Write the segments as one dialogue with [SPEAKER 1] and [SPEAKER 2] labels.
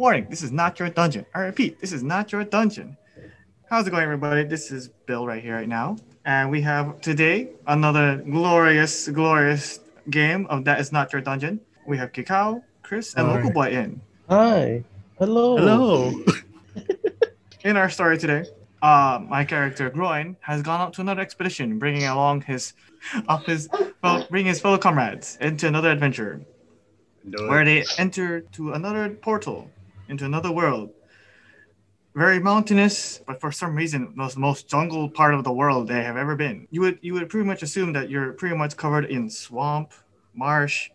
[SPEAKER 1] Warning, this is not your dungeon. I repeat, this is not your dungeon. How's it going, everybody? This is Bill right here, right now. And we have today another glorious, glorious game of That Is Not Your Dungeon. We have Kikau, Chris, and
[SPEAKER 2] Hi.
[SPEAKER 1] Local Boy in.
[SPEAKER 3] Hi. Hello.
[SPEAKER 2] Hello.
[SPEAKER 1] In our story today, uh, my character Groin has gone out to another expedition, bringing along his, of his, well, bringing his fellow comrades into another adventure, where they enter to another portal into another world. Very mountainous, but for some reason, the most jungle part of the world they have ever been. You would you would pretty much assume that you're pretty much covered in swamp, marsh,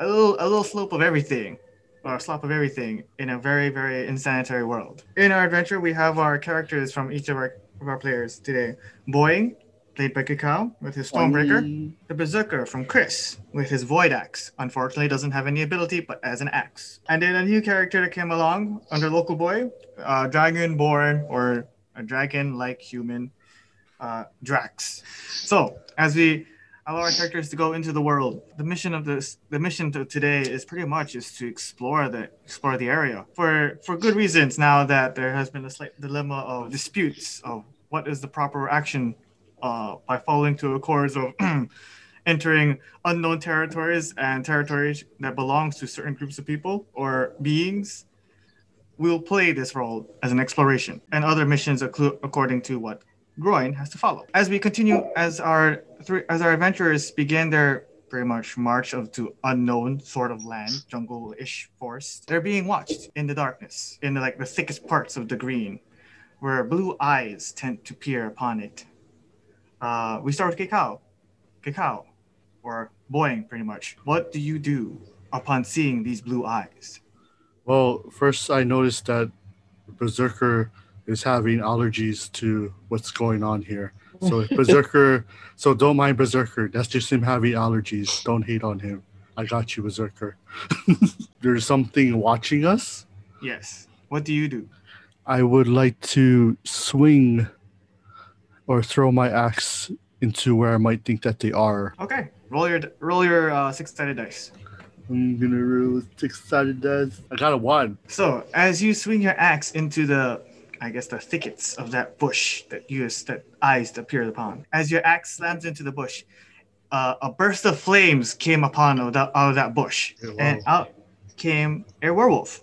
[SPEAKER 1] a little a little slope of everything, or a slope of everything in a very very insanitary world. In our adventure, we have our characters from each of our of our players today. Boeing, played by Kakao, with his Stormbreaker. The Berserker from Chris with his Void Axe. Unfortunately, doesn't have any ability, but as an axe. And then a new character that came along under Local Boy, uh, Dragonborn or a dragon-like human, uh, Drax. So as we allow our characters to go into the world, the mission of this, the mission to today is pretty much is to explore the explore the area for for good reasons. Now that there has been a slight dilemma of disputes of what is the proper action uh, by following to a course of entering unknown territories and territories that belongs to certain groups of people or beings we'll play this role as an exploration and other missions according to what groin has to follow. As we continue as our as our adventurers begin their pretty much march of to unknown sort of land jungle-ish forest they're being watched in the darkness in the, like the thickest parts of the green where blue eyes tend to peer upon it uh, we start with Kikau. Kikau, or Boeing, pretty much. What do you do upon seeing these blue eyes?
[SPEAKER 2] Well, first I noticed that Berserker is having allergies to what's going on here. So Berserker, so don't mind Berserker. That's just him having allergies. Don't hate on him. I got you, Berserker. There's something watching us.
[SPEAKER 1] Yes. What do you do?
[SPEAKER 2] I would like to swing or throw my axe into where I might think that they are.
[SPEAKER 1] Okay. Roll your roll your uh, six-sided dice.
[SPEAKER 2] I'm gonna roll six-sided dice. I got a one.
[SPEAKER 1] So as you swing your axe into the, I guess the thickets of that bush that you that eyes appeared upon, as your axe slams into the bush, uh, a burst of flames came upon of that, out of that bush,
[SPEAKER 2] Yeah, wow.
[SPEAKER 1] and out came a werewolf,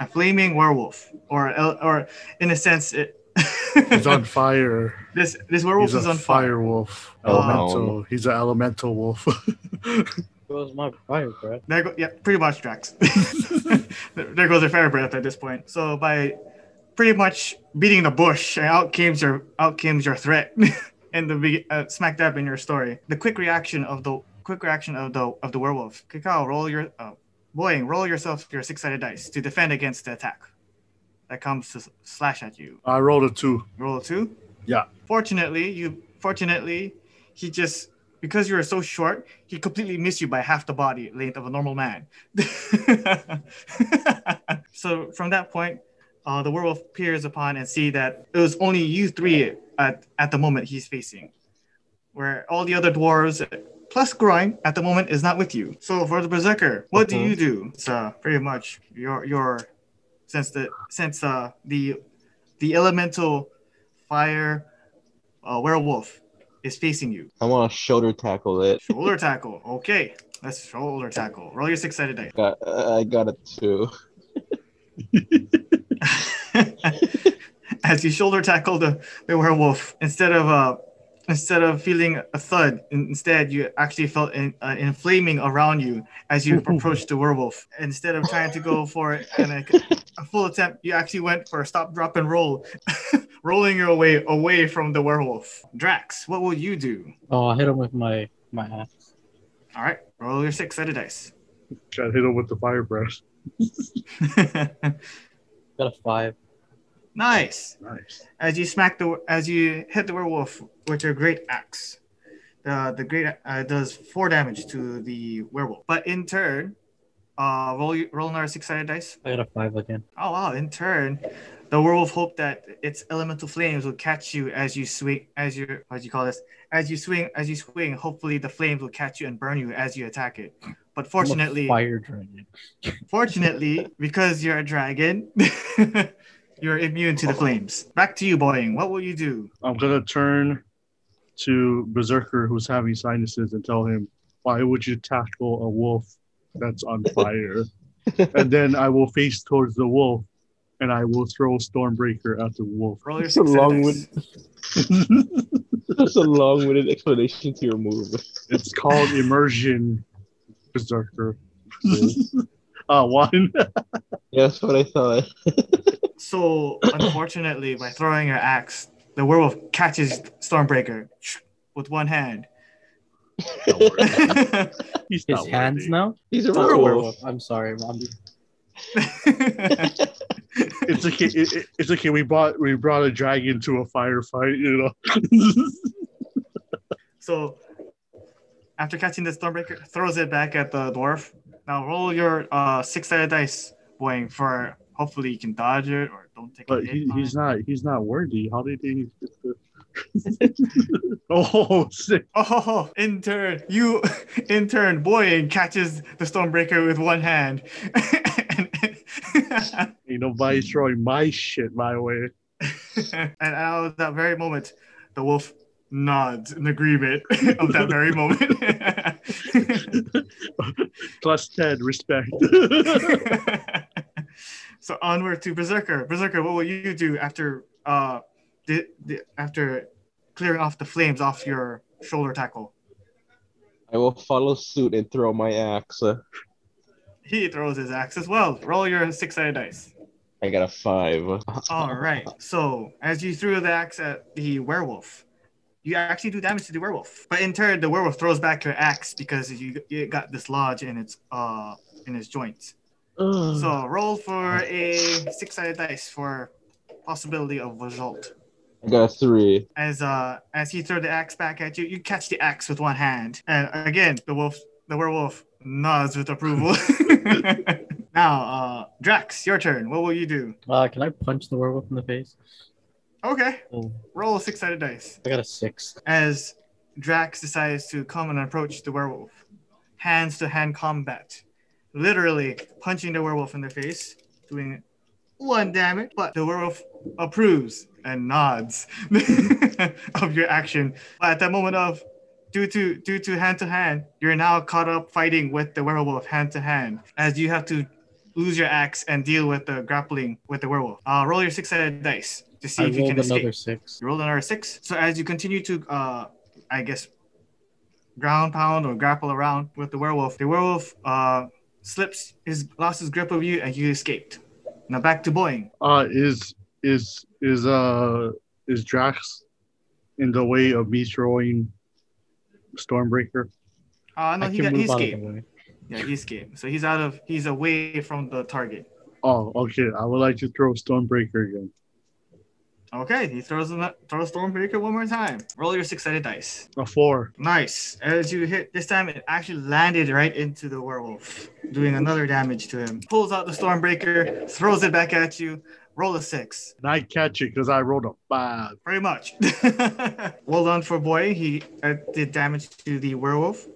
[SPEAKER 1] a flaming werewolf, or or in a sense, it,
[SPEAKER 2] He's on fire.
[SPEAKER 1] this this werewolf
[SPEAKER 2] He's
[SPEAKER 1] is
[SPEAKER 2] a
[SPEAKER 1] on fire.
[SPEAKER 2] fire wolf.
[SPEAKER 1] Oh,
[SPEAKER 2] Elemental. He's an elemental wolf.
[SPEAKER 3] was my fire breath.
[SPEAKER 1] There go, yeah, pretty much Drax. there there goes your fire breath at this point. So by pretty much beating the bush, out came your out came your threat, and the be- uh, smack dab in your story. The quick reaction of the quick reaction of the of the werewolf. Kakao, roll your uh, Boeing, roll yourself your six sided dice to defend against the attack that comes to slash at you.
[SPEAKER 2] I rolled a two.
[SPEAKER 1] Roll a two.
[SPEAKER 2] Yeah.
[SPEAKER 1] Fortunately, you fortunately he just because you were so short, he completely missed you by half the body length of a normal man. so from that point, uh, the werewolf peers upon and see that it was only you three at, at the moment he's facing, where all the other dwarves plus Groin at the moment is not with you. So for the berserker, what do
[SPEAKER 3] Mhm.
[SPEAKER 1] you do? It's uh, pretty much your your since the since uh the the elemental fire uh, werewolf is facing you.
[SPEAKER 3] I want to shoulder tackle it.
[SPEAKER 1] Shoulder tackle. Okay, let's shoulder tackle. Roll your six sided dice.
[SPEAKER 3] Got, I got a two.
[SPEAKER 1] As you shoulder tackle the, the werewolf, instead of uh instead of feeling a thud, instead you actually felt an uh, inflaming around you as you approached the werewolf. Instead of trying to go for an, a, a full attempt, you actually went for a stop, drop, and roll, rolling your way away from the werewolf. Drax, what will you do?
[SPEAKER 4] Oh, I hit him with my my axe.
[SPEAKER 1] All right, roll your six sided dice.
[SPEAKER 2] Got hit him with the fire breath.
[SPEAKER 4] Got a five.
[SPEAKER 1] Nice.
[SPEAKER 2] Nice.
[SPEAKER 1] as you smack the as you hit the werewolf with your great axe the the great uh, does four damage to the werewolf but in turn Uh, roll you- roll another six-sided dice.
[SPEAKER 4] I got a five again.
[SPEAKER 1] Oh wow! In turn, the werewolf hoped that its elemental flames will catch you as you swing, as you what do you call this? As you swing, as you swing. Hopefully, the flames will catch you and burn you as you attack it. But
[SPEAKER 4] I'm a
[SPEAKER 1] fortunately,
[SPEAKER 4] fire dragon.
[SPEAKER 1] fortunately, because you're a dragon, you're immune to the flames. Back to you, Boying. What will you do?
[SPEAKER 2] I'm gonna turn to Berserker who's having sinuses and tell him, "Why would you tackle a wolf that's on fire?" and then I will face towards the wolf, and I will throw Stormbreaker at the wolf.
[SPEAKER 1] Roll your
[SPEAKER 3] It's a long
[SPEAKER 1] dice.
[SPEAKER 3] That's a long-winded explanation to your move.
[SPEAKER 2] it's called Immersion Berserker. uh, one.
[SPEAKER 3] Yeah, that's what I thought.
[SPEAKER 1] So, unfortunately, by throwing your axe, the werewolf catches Stormbreaker with one hand.
[SPEAKER 2] He's
[SPEAKER 4] His
[SPEAKER 2] not
[SPEAKER 4] hands
[SPEAKER 2] worthy.
[SPEAKER 4] now?
[SPEAKER 3] He's a werewolf.
[SPEAKER 4] Werewolf. I'm sorry. I'm,
[SPEAKER 2] It's okay. It, it- it's okay. We brought we brought a dragon to a firefight. You know.
[SPEAKER 1] so, after catching the Stormbreaker, throws it back at the dwarf. Now, roll your uh, six-sided dice, Boying, for hopefully he can dodge it or don't take a
[SPEAKER 2] but
[SPEAKER 1] hit.
[SPEAKER 2] he, he's
[SPEAKER 1] it.
[SPEAKER 2] not he's not worthy. How he get the Oh sick.
[SPEAKER 1] Oh, in turn, you, in turn, Boying catches the Stormbreaker with one hand.
[SPEAKER 2] Ain't nobody throwing my shit my way.
[SPEAKER 1] and out of that very moment, the wolf nods in agreement of that very moment.
[SPEAKER 2] Plus ten, respect.
[SPEAKER 1] So onward to Berserker. Berserker, what will you do after uh the, the after clearing off the flames off your shoulder tackle?
[SPEAKER 3] I will follow suit and throw my axe.
[SPEAKER 1] He throws his axe as well. Roll your six-sided dice.
[SPEAKER 3] I got a five.
[SPEAKER 1] All right. So as you threw the axe at the werewolf, you actually do damage to the werewolf. But in turn, the werewolf throws back your axe because you got dislodged in its uh in its joints. So roll for a six-sided dice for possibility of result.
[SPEAKER 3] I got a three.
[SPEAKER 1] As uh as he threw the axe back at you, you catch the axe with one hand, and again the wolf the werewolf nods with approval. now, uh Drax, your turn. What will you do?
[SPEAKER 4] uh, can I punch the werewolf in the face?
[SPEAKER 1] Okay,
[SPEAKER 4] Oh,
[SPEAKER 1] roll a six-sided dice.
[SPEAKER 4] I got a six.
[SPEAKER 1] as Drax decides to come and approach the werewolf. Hands to hand combat. Literally punching the werewolf in the face, doing one damage, but the werewolf approves and nods of your action. But at that moment of due to due to hand to hand, you're now caught up fighting with the werewolf hand to hand as you have to lose your axe and deal with the grappling with the werewolf. Uh, roll your six-sided dice to see
[SPEAKER 4] I
[SPEAKER 1] if you can escape.
[SPEAKER 4] six.
[SPEAKER 1] You rolled another six. So as you continue to, uh, I guess, ground pound or grapple around with the werewolf, the werewolf uh, slips, his lost his grip of you, and you escaped. Now back to Boeing.
[SPEAKER 2] Uh is is is uh is Drax in the way of me throwing Stormbreaker?
[SPEAKER 1] Uh, no,
[SPEAKER 4] I
[SPEAKER 1] he, got, he
[SPEAKER 4] move out of the
[SPEAKER 1] escaped. Yeah, he escaped. So he's out of, he's away from the target.
[SPEAKER 2] Oh, okay. I would like to throw Stormbreaker again.
[SPEAKER 1] Okay, he throws the throws Stormbreaker one more time. Roll your six-sided dice.
[SPEAKER 2] A four.
[SPEAKER 1] Nice. As you hit this time, it actually landed right into the werewolf, doing another damage to him. Pulls out the Stormbreaker, throws it back at you. Roll a six.
[SPEAKER 2] And I catch it because I rolled a five.
[SPEAKER 1] Pretty much. well done for boy. He uh, did damage to the werewolf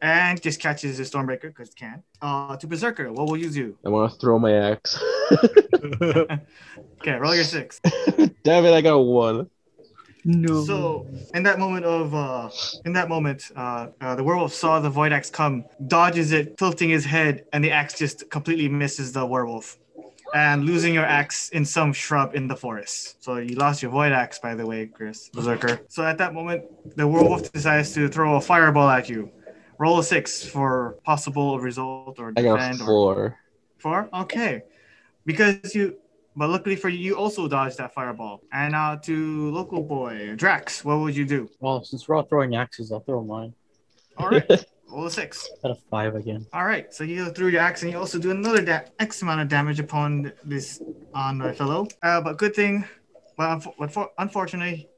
[SPEAKER 1] and just catches the Stormbreaker because it can. Uh, to Berserker, what will you do?
[SPEAKER 3] I want to throw my axe.
[SPEAKER 1] Okay, roll your six.
[SPEAKER 3] Damn it, I got one.
[SPEAKER 2] no.
[SPEAKER 1] So, in that moment of, uh, in that moment, uh, uh, the werewolf saw the void axe come, dodges it, tilting his head, and the axe just completely misses the werewolf, and losing your axe in some shrub in the forest. So you lost your void axe, by the way, Chris Berserker. So at that moment, the werewolf decides to throw a fireball at you. Roll a six for possible result or
[SPEAKER 3] I got a
[SPEAKER 1] defend or
[SPEAKER 3] four.
[SPEAKER 1] Four? Okay. Because you, but luckily for you, you also dodged that fireball. And now to local boy, Drax, what would you do?
[SPEAKER 4] Well, since we're all throwing axes, I'll throw mine.
[SPEAKER 1] All right. Roll a six.
[SPEAKER 4] Got a five again.
[SPEAKER 1] All right. So you threw your axe and you also do another da- X amount of damage upon this on my fellow. Uh, but good thing, well, but for- unfortunately,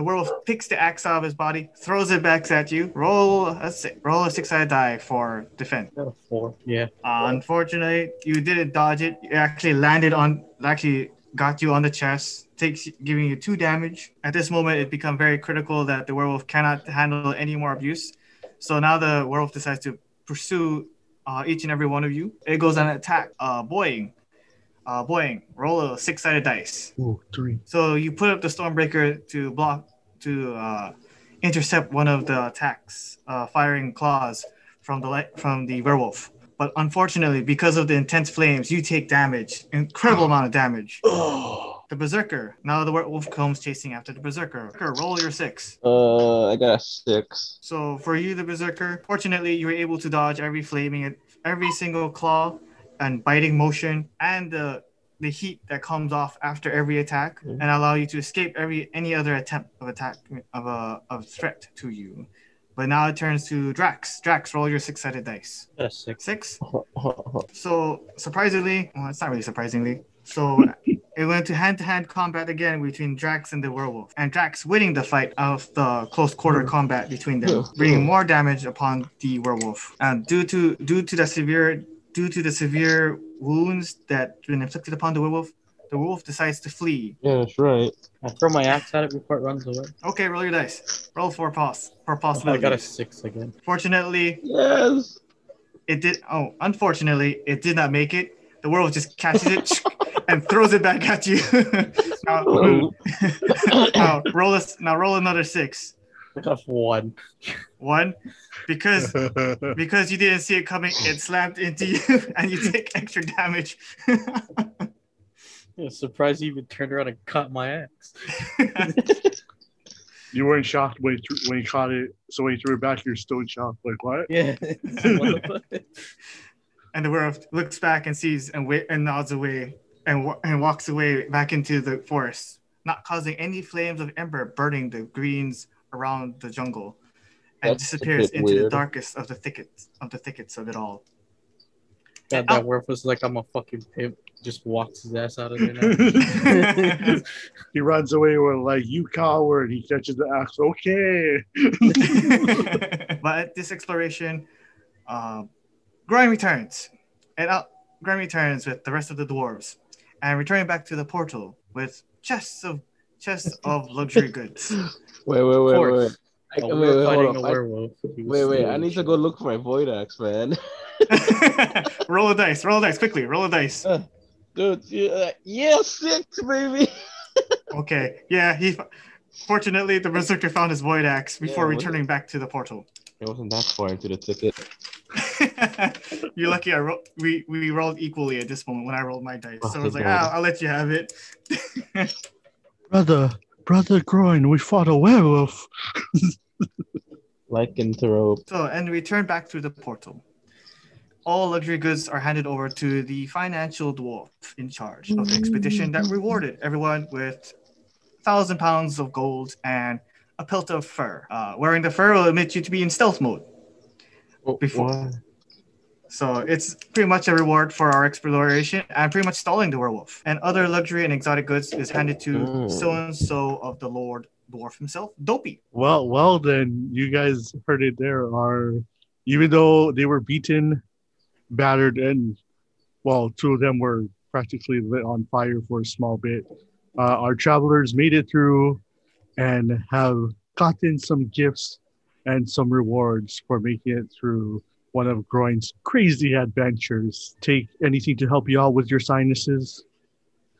[SPEAKER 1] the werewolf picks the axe out of his body, throws it back at you. Roll a si- roll a six-sided die for defense.
[SPEAKER 4] Four. Yeah.
[SPEAKER 1] Uh, unfortunately, you didn't dodge it. It actually landed on, actually got you on the chest, takes giving you two damage. At this moment, it become very critical that the werewolf cannot handle any more abuse. So now the werewolf decides to pursue uh, each and every one of you. It goes on an attack. Uh, Boeing, uh, Boeing, roll a six-sided dice.
[SPEAKER 2] Ooh, three.
[SPEAKER 1] So you put up the Stormbreaker to block, to uh, intercept one of the attacks, uh, firing claws from the light, from the werewolf. But unfortunately, because of the intense flames, you take damage, incredible amount of damage.
[SPEAKER 3] Oh.
[SPEAKER 1] The Berserker. Now the werewolf comes chasing after the Berserker. Berserker, Roll your six.
[SPEAKER 3] Uh, I got a six.
[SPEAKER 1] So for you, the Berserker, fortunately, you were able to dodge every flaming, every single claw and biting motion, and the the heat that comes off after every attack,
[SPEAKER 3] Mhm.
[SPEAKER 1] and allow you to escape every any other attempt of attack of a of threat to you. But now it turns to Drax. Drax, roll your six-sided dice.
[SPEAKER 4] Got six.
[SPEAKER 1] Six. So surprisingly, well, it's not really surprisingly. So it went to hand-to-hand combat again between Drax and the werewolf, and Drax winning the fight of the close quarter mm. combat between them, bringing mm. more damage upon the werewolf. And due to due to the severe due to the severe wounds that been inflicted upon the werewolf, the wolf decides to flee.
[SPEAKER 3] yeah, that's right.
[SPEAKER 4] I throw my axe at it before it runs away.
[SPEAKER 1] Okay, roll your dice. Roll four. for pos for
[SPEAKER 4] I got a six again.
[SPEAKER 1] Fortunately,
[SPEAKER 3] Yes.
[SPEAKER 1] it did. Oh, unfortunately, it did not make it. The werewolf just catches it and throws it back at you. now,
[SPEAKER 3] Oh.
[SPEAKER 1] now roll a, now roll another six.
[SPEAKER 4] I got one.
[SPEAKER 1] One, because because you didn't see it coming, it slammed into you, and you take extra damage.
[SPEAKER 4] Yeah, surprised you even turned around and cut my axe.
[SPEAKER 2] you weren't shocked when he, threw, when he caught it, so when he threw it back, you're still in shock. Like, what?
[SPEAKER 4] Yeah. What the fuck?
[SPEAKER 1] and the werewolf looks back and sees and wait and nods away and wa- and walks away back into the forest, not causing any flames of ember burning the greens around the jungle, and
[SPEAKER 3] That's
[SPEAKER 1] disappears
[SPEAKER 3] bit
[SPEAKER 1] into the darkest of the thickets of the thickets of it all.
[SPEAKER 4] God,
[SPEAKER 1] Oh.
[SPEAKER 4] that werewolf was like, I'm a fucking pimp. Just walks his ass out of there
[SPEAKER 2] he runs away with like, you coward. He catches the axe. Okay.
[SPEAKER 1] but this exploration, uh, Grime returns, and uh, Grime returns with the rest of the dwarves, and returning back to the portal with chests of chests of luxury goods.
[SPEAKER 3] Wait, wait, wait, wait.
[SPEAKER 4] course.
[SPEAKER 3] I,
[SPEAKER 4] Oh,
[SPEAKER 3] wait, wait,
[SPEAKER 4] fighting a
[SPEAKER 3] up. I-
[SPEAKER 4] werewolf. He was
[SPEAKER 3] Wait, wait, I need to go look for my void axe, man.
[SPEAKER 1] roll a dice, roll a dice, quickly, roll a dice.
[SPEAKER 3] Dude, yeah, yeah, six, baby.
[SPEAKER 1] Okay, yeah, he. Fortunately, the berserker found his void axe before
[SPEAKER 3] Yeah, what-
[SPEAKER 1] returning back to the portal.
[SPEAKER 3] It wasn't that far into the ticket.
[SPEAKER 1] You're lucky. I ro- we we rolled equally at this moment when I rolled my dice, so I was like,
[SPEAKER 3] Oh,
[SPEAKER 1] ah, I'll let you have it.
[SPEAKER 2] Brother, brother Groin, we fought a werewolf.
[SPEAKER 3] Like and throw.
[SPEAKER 1] So, and we return back through the portal. All luxury goods are handed over to the financial dwarf in charge of the expedition that rewarded everyone with a thousand pounds of gold and a pelt of fur. Uh, wearing the fur will admit you to be in stealth mode. Before.
[SPEAKER 3] Why?
[SPEAKER 1] So it's pretty much a reward for our exploration and pretty much stalling the werewolf. And other luxury and exotic goods is handed to so and so of the Lord Dwarf himself, Dopey.
[SPEAKER 2] Well, well, then you guys heard it. There are, even though they were beaten, battered, and well, two of them were practically lit on fire for a small bit. Uh, our travelers made it through and have gotten some gifts and some rewards for making it through one of Groin's crazy adventures. Take anything to help you out with your sinuses.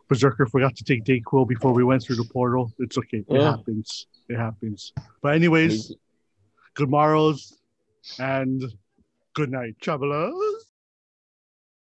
[SPEAKER 2] Berserker forgot to take Dayquil before we went through the portal. It's okay. It happens. It happens. But anyways, good morrows and good night, travelers.